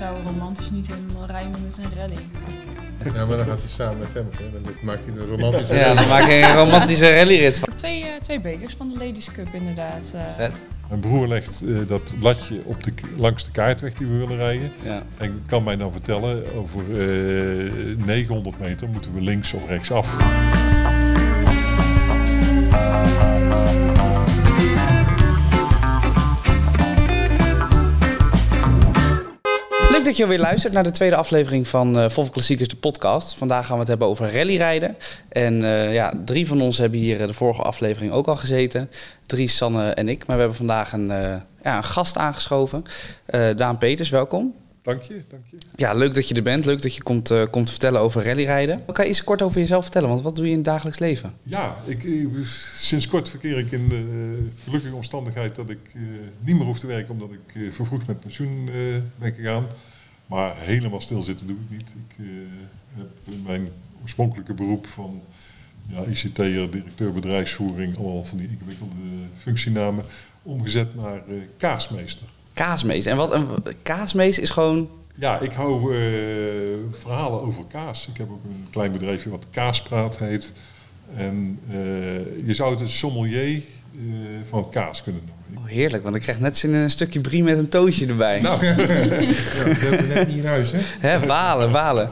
zou romantisch niet helemaal rijmen met een rally. Ja, maar dan gaat hij samen met Femke. Dan maakt hij een romantische... Ja, dan maak je een romantische rallyrit van. twee, eh, twee bekers van de Ladies Cup inderdaad. eh. Vet. Mijn broer legt eh, dat latje op de, langs de kaartweg die we willen rijden. Ja. En kan mij dan vertellen, over eh 900 meter moeten we links of rechts af. Dat je weer luistert naar de tweede aflevering van eh Volvo Klassiekers, de podcast. Vandaag gaan we het hebben over rallyrijden. En eh, ja, drie van ons hebben hier eh, de vorige aflevering ook al gezeten. Drie, Sanne en ik. Maar we hebben vandaag een, ja, een gast aangeschoven. Daan Peters, welkom. Dank je, dank je. Ja, leuk dat je er bent. Leuk dat je komt, eh, komt vertellen over rallyrijden. Kan je iets kort over jezelf vertellen? Want wat doe je in het dagelijks leven? Ja, ik, ik- sinds kort verkeer ik in de gelukkige omstandigheid dat ik niet meer hoef te werken omdat ik vervroegd met pensioen ben gegaan. Maar helemaal stilzitten doe ik niet. Ik eh, heb mijn oorspronkelijke beroep van ja, ICT'er, directeur bedrijfsvoering, allemaal van die ingewikkelde functienamen, omgezet naar eh, kaasmeester. Kaasmees. En wat een kaasmees is gewoon. Ja, ik hou eh, verhalen over kaas. Ik heb ook een klein bedrijfje wat Kaaspraat heet. En eh, je zou het een sommelier eh, van kaas kunnen noemen. Oh, heerlijk, want ik krijg net zin in een stukje brie met een tootje erbij. Nou, Ja, dat hebben we net niet in huis, hè? Hè, balen, balen.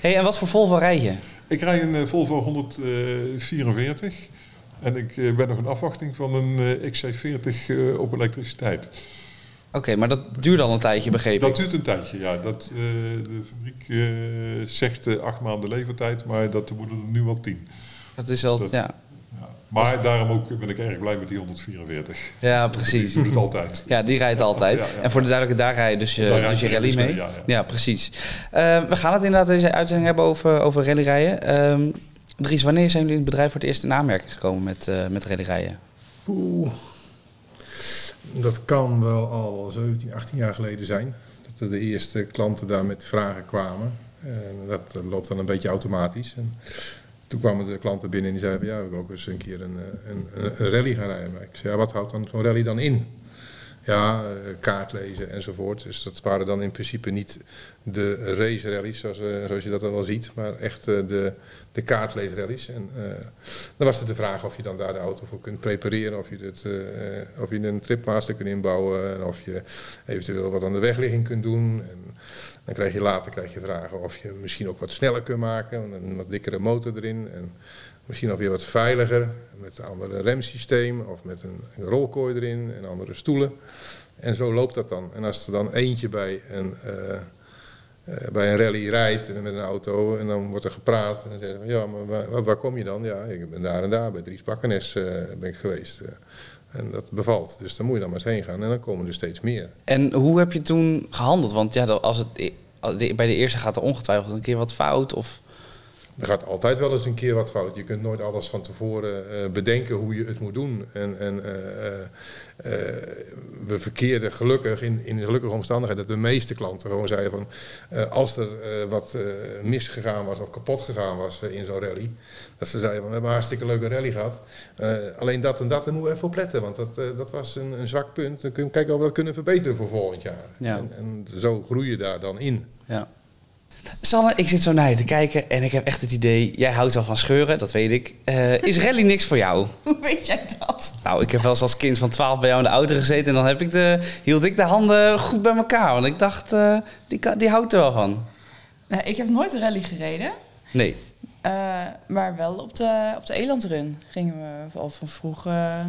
Hey, en wat voor Volvo rijd je? ik rij een eh, Volvo 144 en ik ben nog in afwachting van een eh, XC40 eh, op elektriciteit. Oké, maar dat duurt al een tijdje, begrepen. Dat duurt een tijdje, ja. Dat, de fabriek zegt eh, acht maanden levertijd, maar dat worden er nu wel tien. Dat is al, Dat- ja. Ja. Maar daarom ook ben ik erg blij met die 144. ja, precies. Die doet het altijd. Ja, die rijdt altijd. Ja, ja. En voor de duidelijkheid, daar rij je dus je, Daar rijd dus je rally dus mee. mee, ja, Ja, ja. precies. Eh, we gaan het inderdaad deze uitzending hebben over, over rallyrijden. Ehm Dries, wanneer zijn jullie in het bedrijf voor het eerst in aanmerking gekomen met, eh met rallyrijden? Oeh. Dat kan wel al 17, 18 jaar geleden zijn. Dat er de eerste klanten daar met vragen kwamen. En dat eh, loopt dan een beetje automatisch. En toen kwamen de klanten binnen en die zeiden: Ja, ik wil ook eens een keer een, eh, een, een, een rally gaan rijden. Maar ik zei: ja, Wat houdt dan zo'n rally dan in? Ja, eh, kaart lezen enzovoort. Dus dat waren dan in principe niet de race rallies zoals, eh, je dat dan wel ziet, maar echt de, de kaartleesrallies. En dan was het de vraag of je dan daar de auto voor kunt prepareren, of je, het, of je een tripmaster kunt inbouwen en of je eventueel wat aan de wegligging kunt doen. En dan krijg je later krijg je vragen of je misschien ook wat sneller kunt maken, een wat dikkere motor erin. En misschien ook weer wat veiliger, met een ander remsysteem of met een, rolkooi erin en andere stoelen. En zo loopt dat dan. En als er dan eentje bij een, eh, eh, bij een rally rijdt met een auto en dan wordt er gepraat. En dan zeggen ze, ja, maar waar, waar- waar kom je dan? Ja, ik ben daar en daar, bij Dries Bakkenes eh, ben ik geweest. En dat bevalt. Dus dan moet je dan maar eens heen gaan en dan komen er steeds meer. En hoe heb je toen gehandeld? Want ja, als het, e- bij de eerste gaat er ongetwijfeld een keer wat fout. Of, Er gaat altijd wel eens een keer wat fout. Je kunt nooit alles van tevoren eh, bedenken hoe je het moet doen. En, en eh, eh, we verkeerden gelukkig in, in de gelukkige omstandigheid dat de meeste klanten gewoon zeiden van als er wat misgegaan was of kapot gegaan was in zo'n rally, dat ze zeiden van we hebben een hartstikke leuke rally gehad. Eh, alleen dat en dat, daar moeten we even op letten, want dat, dat was een, een zwak punt. Dan kunnen we kijken of we dat kunnen verbeteren voor volgend jaar. Ja. En, en zo groei je daar dan in. ja. Sanne, ik zit zo naar je te kijken en ik heb echt het idee, jij houdt wel van scheuren, dat weet ik. Eh, is rally niks voor jou? Hoe weet jij dat? Nou, ik heb wel eens als kind van 12 bij jou in de auto gezeten en dan heb ik de, hield ik de handen goed bij elkaar. Want ik dacht, eh, die, die houdt er wel van. Nou, ik heb nooit een rally gereden. Nee. eh, maar wel op de, op de Elandrun gingen we al van vroeg. eh,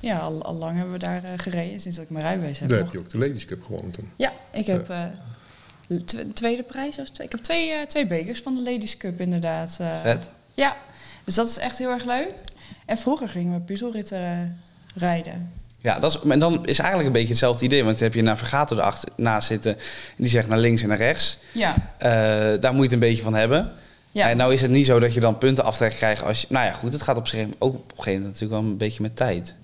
ja, al, al lang hebben we daar gereden. Sinds dat ik mijn rijbewijs heb. Daar nog. heb je ook de Ladies Cup gewonnen toen. Ja, ik heb eh, tweede prijs. Of twee, ik heb twee, eh, twee bekers van de Ladies Cup inderdaad. eh. Vet. Ja, dus dat is echt heel erg leuk. En vroeger gingen we puzzelritten eh, rijden. Ja, dat is, en dan is eigenlijk een beetje hetzelfde idee. Want dan heb je een navigator erachter naast zitten. En die zegt naar links en naar rechts. Ja, daar moet je het een beetje van hebben. ja. En nou is het niet zo dat je dan punten aftrek krijgt als je... Nou ja, goed, het gaat op zich ook op een gegeven moment natuurlijk wel een beetje met tijd.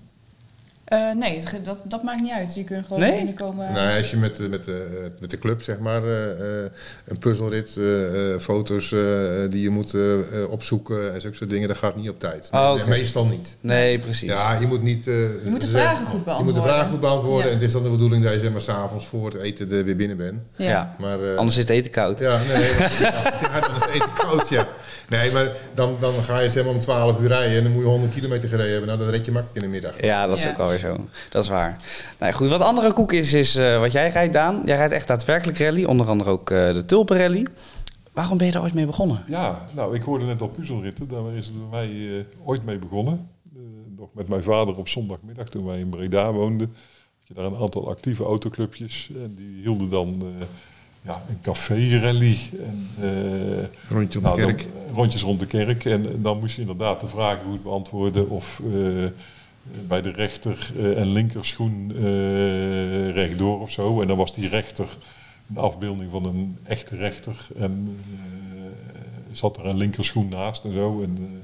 Eh, nee, het dat, dat maakt niet uit. Je kunt gewoon Nee? binnenkomen. Nou, als je met, de- met, de, met de club zeg maar eh, eh, een puzzelrit, eh, eh, foto's eh, die je moet eh, eh, opzoeken en zulke soort dingen, dat gaat niet op tijd. Oh, Nee, oké. meestal niet. Nee, precies. Ja, je moet niet. eh, Je moet de vragen goed Je moet de beantwoorden. vragen goed beantwoorden. Ja. En het is dan de bedoeling dat je zeg maar s'avonds voor het eten er weer binnen bent. Ja. Maar, eh, Anders zit het eten koud. Ja, nee, maar- ja, dan is het eten koud, ja. Nee, maar dan, dan ga je zeg maar om 12 uur rijden en dan moet je 100 kilometer gereden hebben. Nou, dat red je makkelijk in de middag. Ja, dat is Ja. ook alweer zo. Dat is waar. Nou goed, wat andere koek is, is eh, wat jij rijdt, Daan. Jij rijdt echt daadwerkelijk rally, onder andere ook eh, de Tulpenrally. Waarom ben je er ooit mee begonnen? Ja, nou, ik hoorde net al puzzelritten. Daar is het bij mij eh, ooit mee begonnen. Eh, nog met mijn vader op zondagmiddag toen wij in Breda woonden. Had je daar een aantal actieve autoclubjes. En die hielden dan eh, ja, een café-rally. En, eh, Rondje om nou, de dan- kerk. rondjes rond de kerk. En dan moest je inderdaad de vragen goed beantwoorden. Of eh, bij de rechter eh, en linkerschoen eh, rechtdoor of zo. En dan was die rechter een afbeelding van een echte rechter. En eh, zat er een linkerschoen naast en zo. En,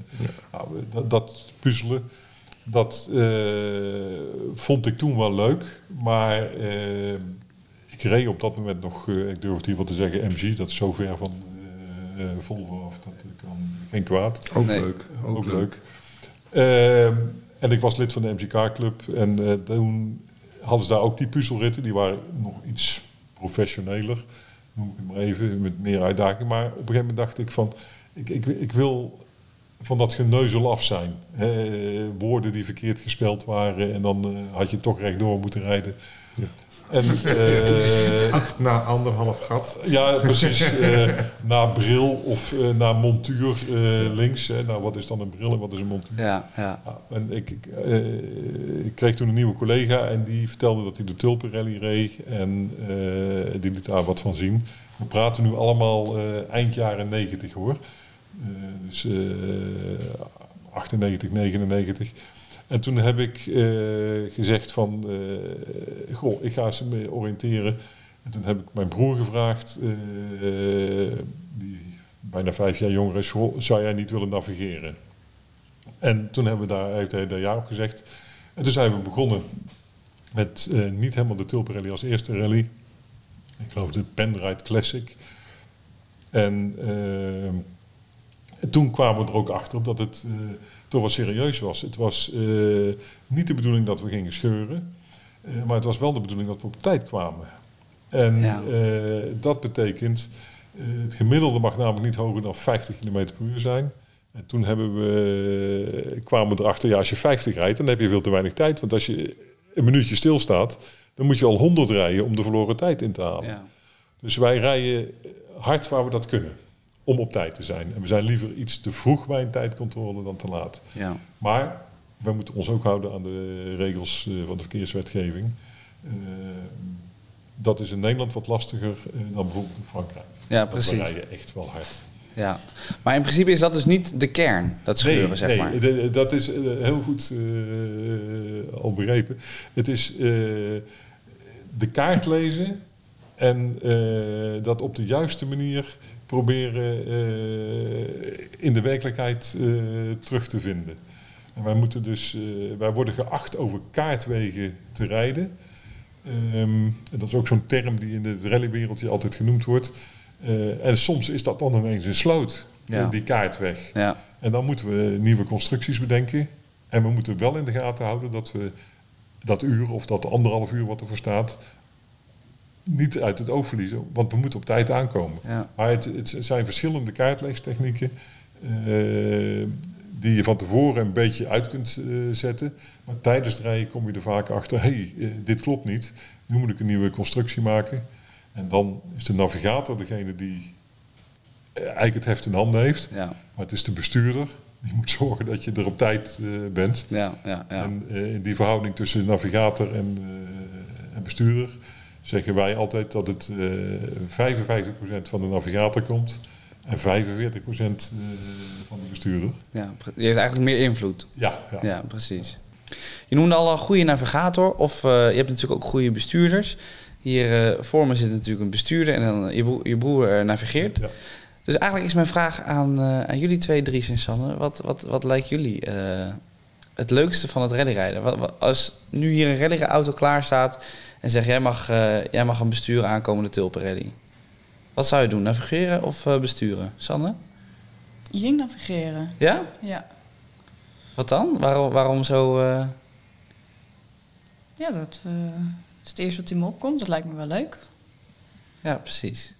nou, dat, dat puzzelen, dat eh, vond ik toen wel leuk. Maar ik reed op dat moment nog, ik durf het hier wel te zeggen, MG. Dat is zo ver van Volvo af. Dat kan geen kwaad. Ook Nee. leuk. Ook, leuk. Ehm, en ik was lid van de MGK Club. En eh, toen hadden ze daar ook die puzzelritten. Die waren nog iets professioneler, noem ik het maar even, met meer uitdaging. Maar op een gegeven moment dacht ik van, ik, ik, ik wil van dat geneuzel af zijn. Eh, woorden die verkeerd gespeld waren en dan eh, had je toch rechtdoor moeten rijden. Ja. En, eh, Na anderhalf gat. ja, precies. eh, na bril of eh, na montuur eh, links. Hè. Nou, wat is dan een bril en wat is een montuur? Ja, ja. Ja, en ik, ik, eh, ik kreeg toen een nieuwe collega en die vertelde dat hij de Tulpenrally reed en eh, die liet daar wat van zien. We praten nu allemaal eh, eind jaren 90 hoor. Eh, dus eh 98, 99. En toen heb ik eh, gezegd van, eh, goh, ik ga eens me oriënteren. En toen heb ik mijn broer gevraagd, eh, die bijna vijf jaar jonger is, zou jij niet willen navigeren? En toen hebben we daar, heeft hij daar ja op gezegd. En toen zijn we begonnen met niet helemaal de Tulpenrally als eerste rally. Ik geloof de Penrite Classic. En eh, en toen kwamen we er ook achter dat het toch wel serieus was. Het was eh, niet de bedoeling dat we gingen scheuren. eh, maar het was wel de bedoeling dat we op tijd kwamen. En Ja. eh, dat betekent, het gemiddelde mag namelijk niet hoger dan 50 km per uur zijn. En toen hebben we, kwamen we erachter, ja, als je 50 rijdt, dan heb je veel te weinig tijd. Want als je een minuutje stilstaat, dan moet je al 100 rijden om de verloren tijd in te halen. ja. Dus wij rijden hard waar we dat kunnen, om op tijd te zijn. En we zijn liever iets te vroeg bij een tijdcontrole dan te laat. ja. Maar wij moeten ons ook houden aan de regels eh, van de verkeerswetgeving. Eh, dat is in Nederland wat lastiger eh, dan bijvoorbeeld in Frankrijk. Ja, precies. We rijden echt wel hard. Ja. Maar in principe is dat dus niet de kern, dat scheuren, zeg nee, maar. de- dat is heel goed al begrepen. Het is de kaart lezen en eh, dat op de juiste manier proberen eh, in de werkelijkheid eh, terug te vinden. En wij, moeten dus, wij worden geacht over kaartwegen te rijden. Ehm, en dat is ook zo'n term die in de rallywereldje altijd genoemd wordt. En soms is dat dan ineens een sloot, Ja. die kaartweg. Ja, En dan moeten we nieuwe constructies bedenken. En we moeten wel in de gaten houden dat we dat uur of dat anderhalf uur wat ervoor staat, niet uit het oog verliezen. Want we moeten op tijd aankomen. ja. Maar het, het zijn verschillende kaartleestechnieken eh, die je van tevoren een beetje uit kunt eh, zetten. Maar tijdens het rijden kom je er vaak achter, hé, hey, eh, dit klopt niet. Nu moet ik een nieuwe constructie maken. En dan is de navigator degene die eigenlijk het heft in handen heeft. ja. Maar het is de bestuurder die moet zorgen dat je er op tijd bent. Ja, ja, ja. En in die verhouding tussen navigator en, en bestuurder zeggen wij altijd dat het eh 55% van de navigator komt en 45% eh, van de bestuurder. ja. Die heeft eigenlijk meer invloed. Ja, ja. Ja, precies. Je noemde al een goede navigator, of eh, je hebt natuurlijk ook goede bestuurders. Hier eh, voor me zit natuurlijk een bestuurder en dan je, broer, je broer eh, navigeert. Ja. Dus eigenlijk is mijn vraag aan, eh, aan jullie twee, Dries en Sanne. Wat, wat, wat lijkt jullie eh, het leukste van het rallyrijden? Als nu hier een rallyauto klaar staat en zegt jij mag, eh, jij mag een besturen aankomende Tulpen Rally. Wat zou je doen? Navigeren of eh, besturen? Sanne? Je ging navigeren. Ja? Ja. Wat dan? Waarom, waarom zo... eh, Ja, dat eh, is het eerste wat in me opkomt. Dat lijkt me wel leuk. Ja, precies.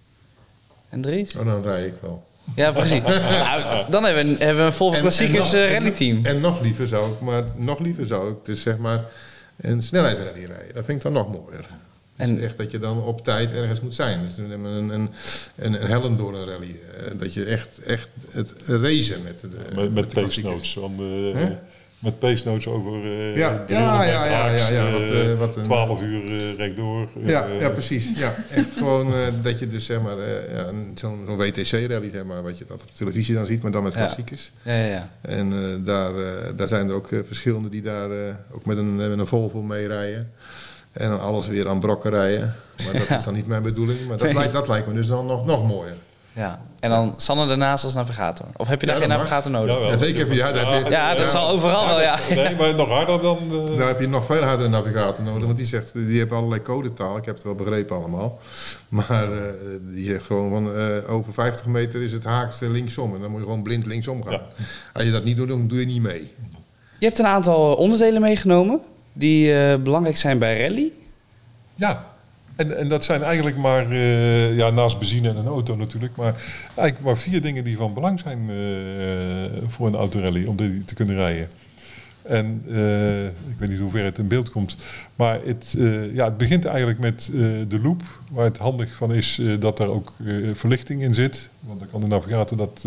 En Dries? Oh, dan rij ik wel. Ja, precies. nou, dan hebben we, hebben we een Volvo Klassiekers en nog- eh, rallyteam. En nog liever zou ik, maar nog liever zou ik dus zeg maar een snelheidsrally rijden. Dat vind ik dan nog mooier. En- En echt dat je dan op tijd ergens moet zijn. Dus een, een, een, een, een rally. Eh, Dat je echt, echt het racen met de, Met, met de Met pace notes over eh Ja, 300 ja, ja, ja, ja, ja, wat, eh, eh, wat een- 12 uur eh, rechtdoor. Ja, ja, precies. Ja, echt gewoon eh, dat je dus zeg maar eh, ja, een- zo'n WTC-rally zeg maar, wat je dat op de televisie dan ziet, maar dan met Ja. klassiekers. Ja, ja, ja. En eh, daar, eh, daar zijn er ook verschillende die daar eh, ook met een, met een Volvo mee rijden. En dan alles weer aan brokken rijden. Maar dat is dan niet mijn bedoeling. Maar dat, Nee. lijkt, dat lijkt me dus dan nog, nog mooier. Ja. En dan Sanne daarnaast als navigator. Of heb je daar Ja, geen mag. navigator nodig? Ja, zeker heb je- ja, daar heb je- Ja, dat Ja. zal overal wel, ja. Nee, maar nog harder dan... eh, Daar heb je nog veel hardere navigator nodig. Want die zegt, die heeft allerlei codetaal. Ik heb het wel begrepen allemaal. Maar eh, die zegt gewoon van eh, over 50 meter is het haakse linksom. En dan moet je gewoon blind linksom gaan. Ja. Als je dat niet doet, dan doe je niet mee. Je hebt een aantal onderdelen meegenomen die eh, belangrijk zijn bij rally. Ja, en, en dat zijn eigenlijk maar, eh, ja, naast benzine en een auto natuurlijk, maar eigenlijk maar vier dingen die van belang zijn eh, voor een autorally om die te kunnen rijden. En eh, ik weet niet hoe ver het in beeld komt, maar het, ja, het begint eigenlijk met de loop, waar het handig van is dat er ook verlichting in zit. Want dan kan de navigator dat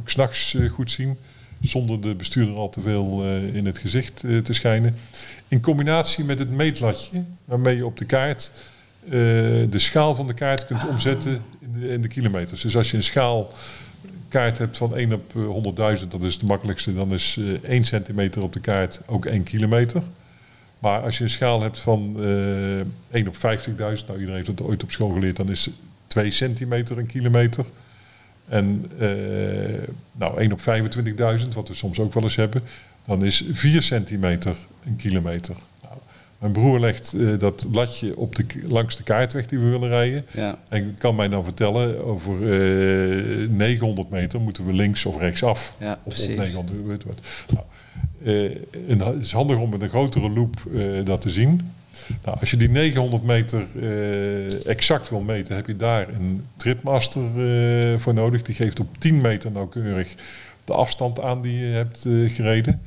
ook s'nachts goed zien, zonder de bestuurder al te veel in het gezicht te schijnen. In combinatie met het meetlatje, waarmee je op de kaart eh, de schaal van de kaart kunt omzetten in de, in de kilometers. Dus als je een schaalkaart hebt van 1 op eh, 100.000, dat is het makkelijkste, dan is eh 1 centimeter op de kaart ook 1 kilometer. Maar als je een schaal hebt van eh 1 op 50.000, nou iedereen heeft dat ooit op school geleerd, dan is 2 centimeter een kilometer. En eh, nou 1 op 25.000, wat we soms ook wel eens hebben, dan is 4 centimeter een kilometer. Nou, mijn broer legt eh, dat latje op de, langs de kaartweg die we willen rijden. Ja. En kan mij dan vertellen, over eh 900 meter moeten we links of rechts af. Ja, of op precies. 900 weet wat. Nou, eh, en het is handig om met een grotere loop eh, dat te zien. Nou, als je die 900 meter eh, exact wil meten, heb je daar een tripmaster eh, voor nodig. Die geeft op 10 meter nauwkeurig de afstand aan die je hebt eh, gereden.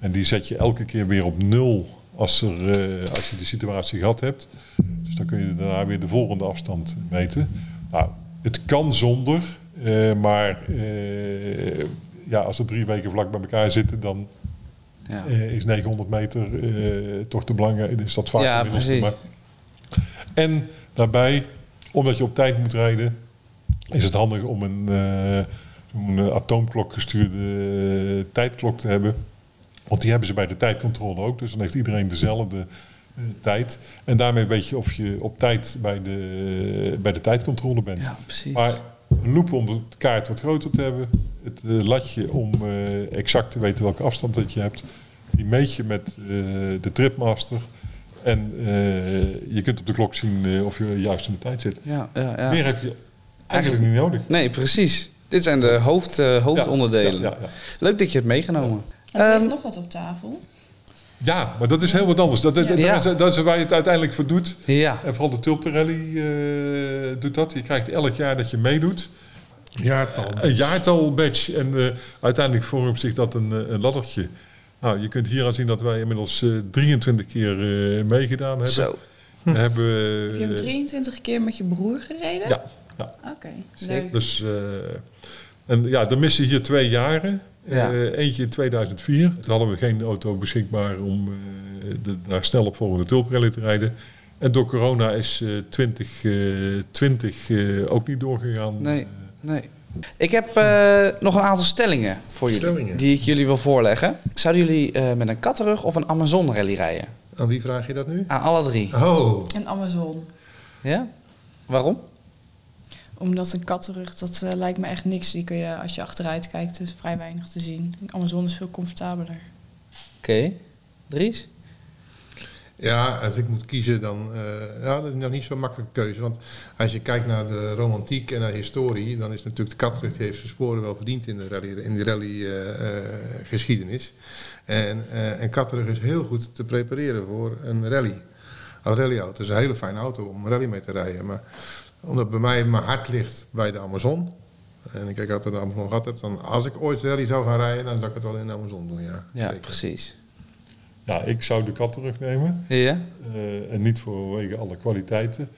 En die zet je elke keer weer op nul als, er, eh, als je de situatie gehad hebt. Dus dan kun je daarna weer de volgende afstand meten. Nou, het kan zonder, eh, maar eh, ja, als er drie weken vlak bij elkaar zitten, dan Ja. is 900 meter toch te belangrijk. Is dat vaak Ja, precies. maar- En daarbij, omdat je op tijd moet rijden, is het handig om een, eh, atoomklok gestuurde tijdklok te hebben. Want die hebben ze bij de tijdcontrole ook. Dus dan heeft iedereen dezelfde eh, tijd. En daarmee weet je of je op tijd bij de, bij de tijdcontrole bent. ja, precies. Maar een loop om de kaart wat groter te hebben. Het eh, latje om eh, exact te weten welke afstand dat je hebt. Die meet je met eh, de tripmaster. En eh, je kunt op de klok zien eh, of je juist in de tijd zit. ja, ja, ja. Meer heb je eigenlijk niet nodig. Nee, precies. Dit zijn de hoofd, eh, hoofdonderdelen. Ja, ja, ja. Leuk dat je het meegenomen. En er ligt Ehm, nog wat op tafel. Ja, maar dat is heel wat anders. Dat is, Ja. dat is, dat is waar je het uiteindelijk voor doet. Ja, En vooral de Tulpenrally eh doet dat. Je krijgt elk jaar dat je meedoet Jaartal. een jaartal badge. En eh, uiteindelijk vormt zich dat een, eh, een laddertje. Nou, je kunt hier aan zien dat wij inmiddels eh, 23 keer eh, meegedaan hebben. zo. We hebben Heb je hem eh, 23 keer met je broer gereden? Ja, ja. Oké, Zeker. leuk. Dus, eh, en ja, de missie hier twee jaren. Ja. Eh, eentje in 2004. Toen hadden we geen auto beschikbaar om eh, de, naar snel opvolgende tulprally te rijden. En door corona is eh 2020 eh, ook niet doorgegaan. Nee. Eh, Nee. Ik heb eh, nog een aantal stellingen voor jullie. Stellingen. Die ik jullie wil voorleggen. Zouden jullie eh, met een kattenrug of een Amazon rally rijden? Aan wie vraag je dat nu? Aan alle drie. Oh, En Amazon. Ja? Waarom? Omdat een kattenrug, dat eh, lijkt me echt niks. Die kun je, als je achteruit kijkt, is vrij weinig te zien. Amazon is veel comfortabeler. Oké. Dries? Ja, als ik moet kiezen, dan uh, ja, dat is nog niet zo'n makkelijke keuze. Want als je kijkt naar de romantiek en naar de historie, dan is natuurlijk de die heeft zijn sporen wel verdiend in de rally, in de rally uh, uh, geschiedenis. En, en Katterucht is heel goed te prepareren voor een rally. Een rallyauto. Het is een hele fijne auto om een rally mee te rijden. Maar omdat bij mij mijn hart ligt bij de Amazon. En ik altijd de Amazon gehad heb, dan als ik ooit rally zou gaan rijden, dan zou ik het wel in de Amazon doen, ja. Ja, precies. Ja, ik zou de kat terugnemen. Ja? Uh, en niet vanwege alle kwaliteiten.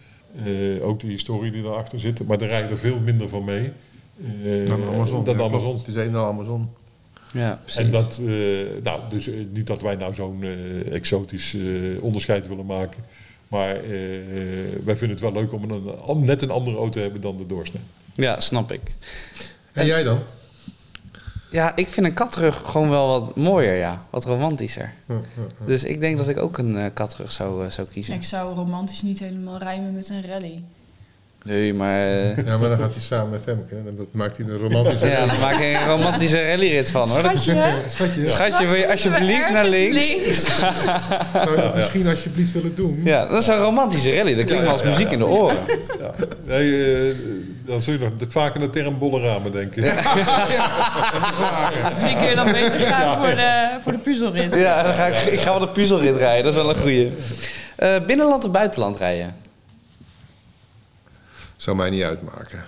Uh, ook de historie die erachter zit. Maar er rijden er veel minder van mee. Uh, dan de Amazon. Dan de ja, Amazon. Het is een Amazon. Ja, precies. En dat, nou, dus niet dat wij nou zo'n exotisch onderscheid willen maken. Maar wij vinden het wel leuk om een, net een andere auto te hebben dan de doorsnee. Ja, snap ik. En, en jij dan? Ja, ik vind een katrug gewoon wel wat mooier, ja. Wat romantischer. Ja, ja, ja. Dus ik denk dat ik ook een uh, katrug zou, uh, zou kiezen. Ik zou romantisch niet helemaal rijmen met een rally. Nee, maar... Uh... Ja, maar dan gaat hij samen met Femke. En dan maakt hij een romantische Ja, dan maak je een romantische rallyrit van, hoor. Schatje, Schatje, ja. Schatje wil je alsjeblieft naar links? links. Zou je dat misschien alsjeblieft willen doen? Ja, dat is een romantische rally. Dat klinkt wel als muziek in de oren. Ja. Nee, dan zul je nog vaak aan de term bolle ramen denken. Misschien kun je dan beter gaan voor de, voor de puzzelrit. Ja, dan ga ik, ik ga wel de puzzelrit rijden. Dat is wel een goeie. Uh, binnenland of buitenland rijden? Zou mij niet uitmaken.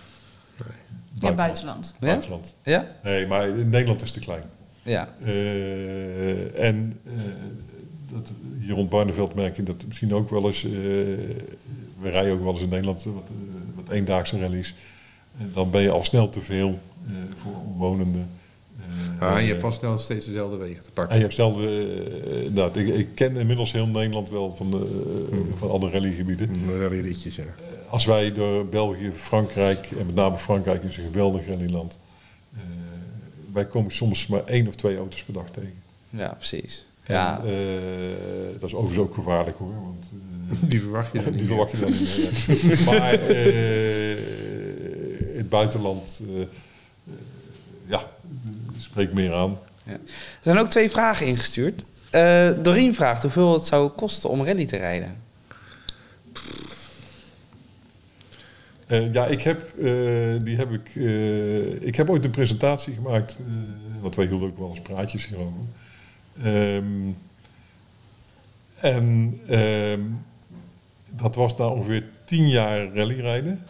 Nee. Ja, buitenland. Ja? Buitenland. Ja? Nee, maar Nederland is te klein. Ja. Uh, en uh, dat, hier rond Barneveld merk je dat misschien ook wel eens... we rijden ook wel eens in Nederland wat, wat eendaagse rallies. En dan ben je al snel te veel uh, voor omwonenden. Uh, ah, je hebt al snel steeds dezelfde wegen te pakken. En je hebt uh, nou, ik, ik, ken inmiddels heel Nederland wel van, de, mm. van alle rallygebieden. Rallyritjes, ja. Als wij door België, Frankrijk, en met name Frankrijk is een geweldig rallyland. wij komen soms maar één of twee auto's per dag tegen. Ja, precies. En, ja. dat is overigens ook gevaarlijk hoor. Want, die verwacht je dan die niet verwacht je dan niet meer. maar het buitenland uh, uh, ja, spreekt meer aan. Ja. Er zijn ook twee vragen ingestuurd. Uh, Doreen vraagt hoeveel het zou kosten om rally te rijden. Ja, ik heb, die heb ik, ik heb ooit een presentatie gemaakt, want wij hielden ook wel eens praatjes hierover. Um, en um, dat was na ongeveer 10 jaar rallyrijden.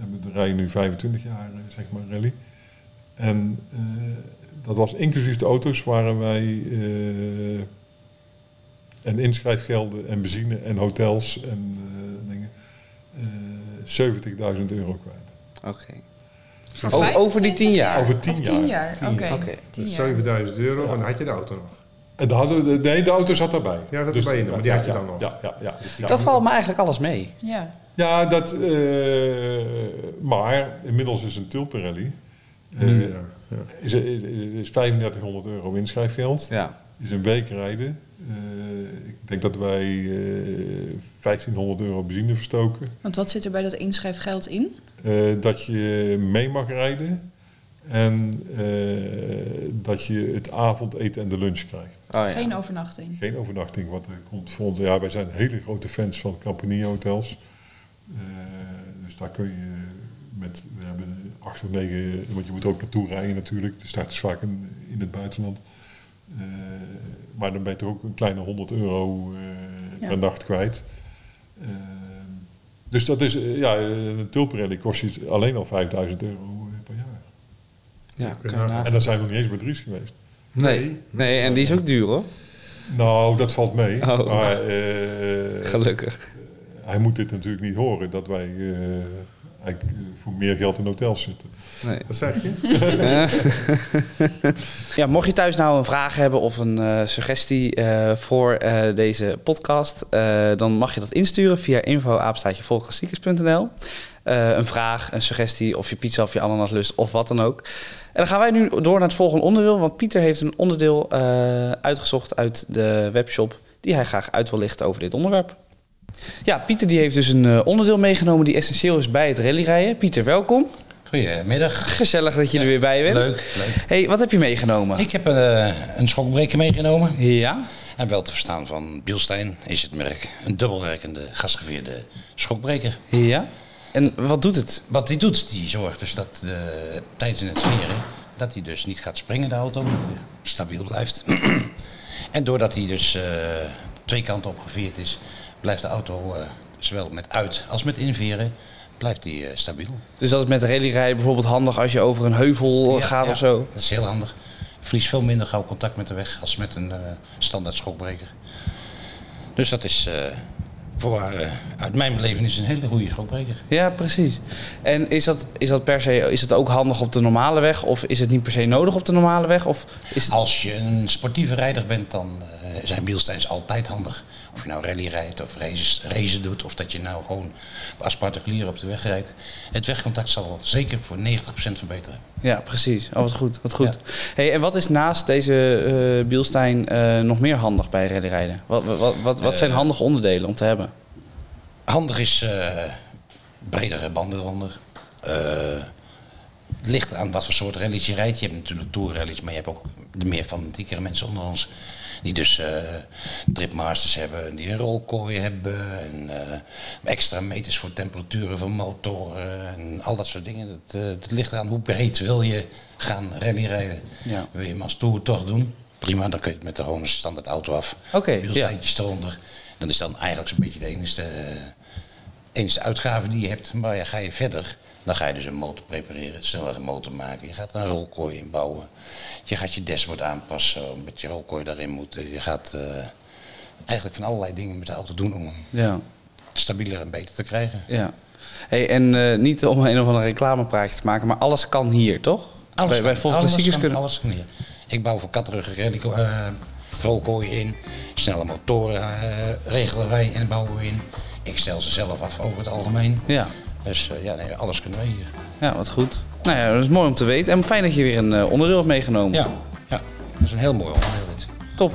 En we rijden nu 25 jaar, zeg maar, rally. En dat was inclusief de auto's, waren wij en inschrijfgelden en benzine en hotels en 70.000 euro kwijt. Oké. Okay. over die 10 jaar? Over 10 jaar. 10 jaar, oké. Okay. Okay. Dus 7000 euro ja. en dan had je de auto nog. En de auto, nee, de auto zat daarbij. Ja, dat dus, erbij maar die had je dan nog. Ja, ja, ja. Dus dat valt me eigenlijk alles mee. Ja. Ja, dat, uh, maar inmiddels is een Tulpenrally. Uh, ja, ja. is, is, is 3500 euro inschrijfgeld. Ja. Is een week rijden. Uh, ik denk dat wij 1500 euro benzine verstoken. Want wat zit er bij dat inschrijfgeld in? dat je mee mag rijden. En dat je het avondeten en de lunch krijgt. Oh, ja. Geen overnachting? Geen overnachting. Want er komt voor ons, ja, wij zijn hele grote fans van Campania hotels. Uh, dus daar kun je met, we hebben acht of negen, want je moet ook naartoe rijden natuurlijk. De start is vaak in, in het buitenland. Uh, maar dan ben je toch ook een kleine 100 euro uh, ja. per nacht kwijt. dus dat is, ja, een tulpenrally kost je alleen al 5000 euro per jaar. Ja, kan en dan zijn we nog niet eens bij Dries geweest. Nee, nee, en die is ook duur hoor. Nou, dat valt mee. Oh. Maar, Gelukkig hij moet dit natuurlijk niet horen dat wij uh, eigenlijk voor meer geld in hotels zitten. Nee. Dat zeg je? ja, mocht je thuis nou een vraag hebben of een uh, suggestie uh, voor deze podcast, dan mag je dat insturen via info@volklassiekers.nl. een vraag, een suggestie of je pizza of je ananaslust of wat dan ook. En dan gaan wij nu door naar het volgende onderdeel, want Pieter heeft een onderdeel uitgezocht uit de webshop die hij graag uit wil lichten over dit onderwerp. Ja, Pieter die heeft dus een uh, onderdeel meegenomen die essentieel is bij het rallyrijden. Pieter, welkom. Goedemiddag. Gezellig dat je er weer bij bent. Leuk, leuk. hey, wat heb je meegenomen? Ik heb eh, een schokbreker meegenomen. Ja? En wel te verstaan van Bielstein is het merk. Een dubbelwerkende gasgeveerde schokbreker. Ja? En wat doet het? Wat die doet, die zorgt dus dat eh, tijdens het veren, dat hij dus niet gaat springen de auto, hij stabiel blijft. en doordat hij dus eh, twee kanten op geveerd is, blijft de auto eh, zowel met uit als met inveren, blijft hij eh, stabiel. Dus dat is met rallyrijden bijvoorbeeld handig als je over een heuvel Ja, gaat ja, of zo? Dat is heel handig. Verlies veel minder gauw contact met de weg als met een eh, standaard schokbreker. Dus dat is eh, voor eh, uit mijn belevenis een hele goede schokbreker. Ja, precies. En is dat, is dat per se is het ook handig op de normale weg? Of is het niet per se nodig op de normale weg? Of is het... Als je een sportieve rijder bent, dan eh, zijn wielsteins altijd handig. Of je nou rally rijdt of races, doet, of dat je nou gewoon als particulier op de weg rijdt. Het wegcontact zal zeker voor 90% verbeteren. Ja, precies. Oh, wat goed. Wat goed. Ja. Hey, en wat is naast deze eh Bielstein eh, nog meer handig bij rallyrijden? Wat, wat, wat, wat zijn Eh, handige onderdelen om te hebben? Handig is eh, bredere banden eronder. Het ligt aan wat voor soort rallies je rijdt. Je hebt natuurlijk tourrallies, maar je hebt ook de meer fanatiekere mensen onder ons. Die dus eh tripmasters hebben, die een rolkooi hebben. En eh, extra meters voor temperaturen van motoren en al dat soort dingen. Het, eh, het ligt eraan hoe breed wil je gaan rallyrijden. Ja. Wil je hem als tour toch doen? Prima, dan kun je het met de gewone standaard auto af. Oké, ja. Wielsteintjes eronder. Dan is dan eigenlijk zo'n beetje de enige, enige uitgave die je hebt. Maar ja, ga je verder, dan ga je dus een motor prepareren, zelf een motor maken. Je gaat een rolkooi in bouwen. Je gaat je dashboard aanpassen, omdat je rolkooi daarin moet. Je gaat eh, eigenlijk van allerlei dingen met de auto doen om hem Ja, stabieler en beter te krijgen. ja. Hey, en eh, niet om een of andere reclamepraatje te maken, maar alles kan hier, toch? bij, bij kan, alles kan, kunnen... alles kan hier. Ik bouw voor katteruggen rally, eh rolkooien in, snelle motoren regelen wij en bouwen we in. Ik stel ze zelf af over het algemeen. Ja. Dus eh, ja, nee, alles kunnen wij hier. ja, wat goed. Nou ja, dat is mooi om te weten. En fijn dat je weer een eh, onderdeel hebt meegenomen. Ja, ja, dat is een heel mooi onderdeel dit. Top.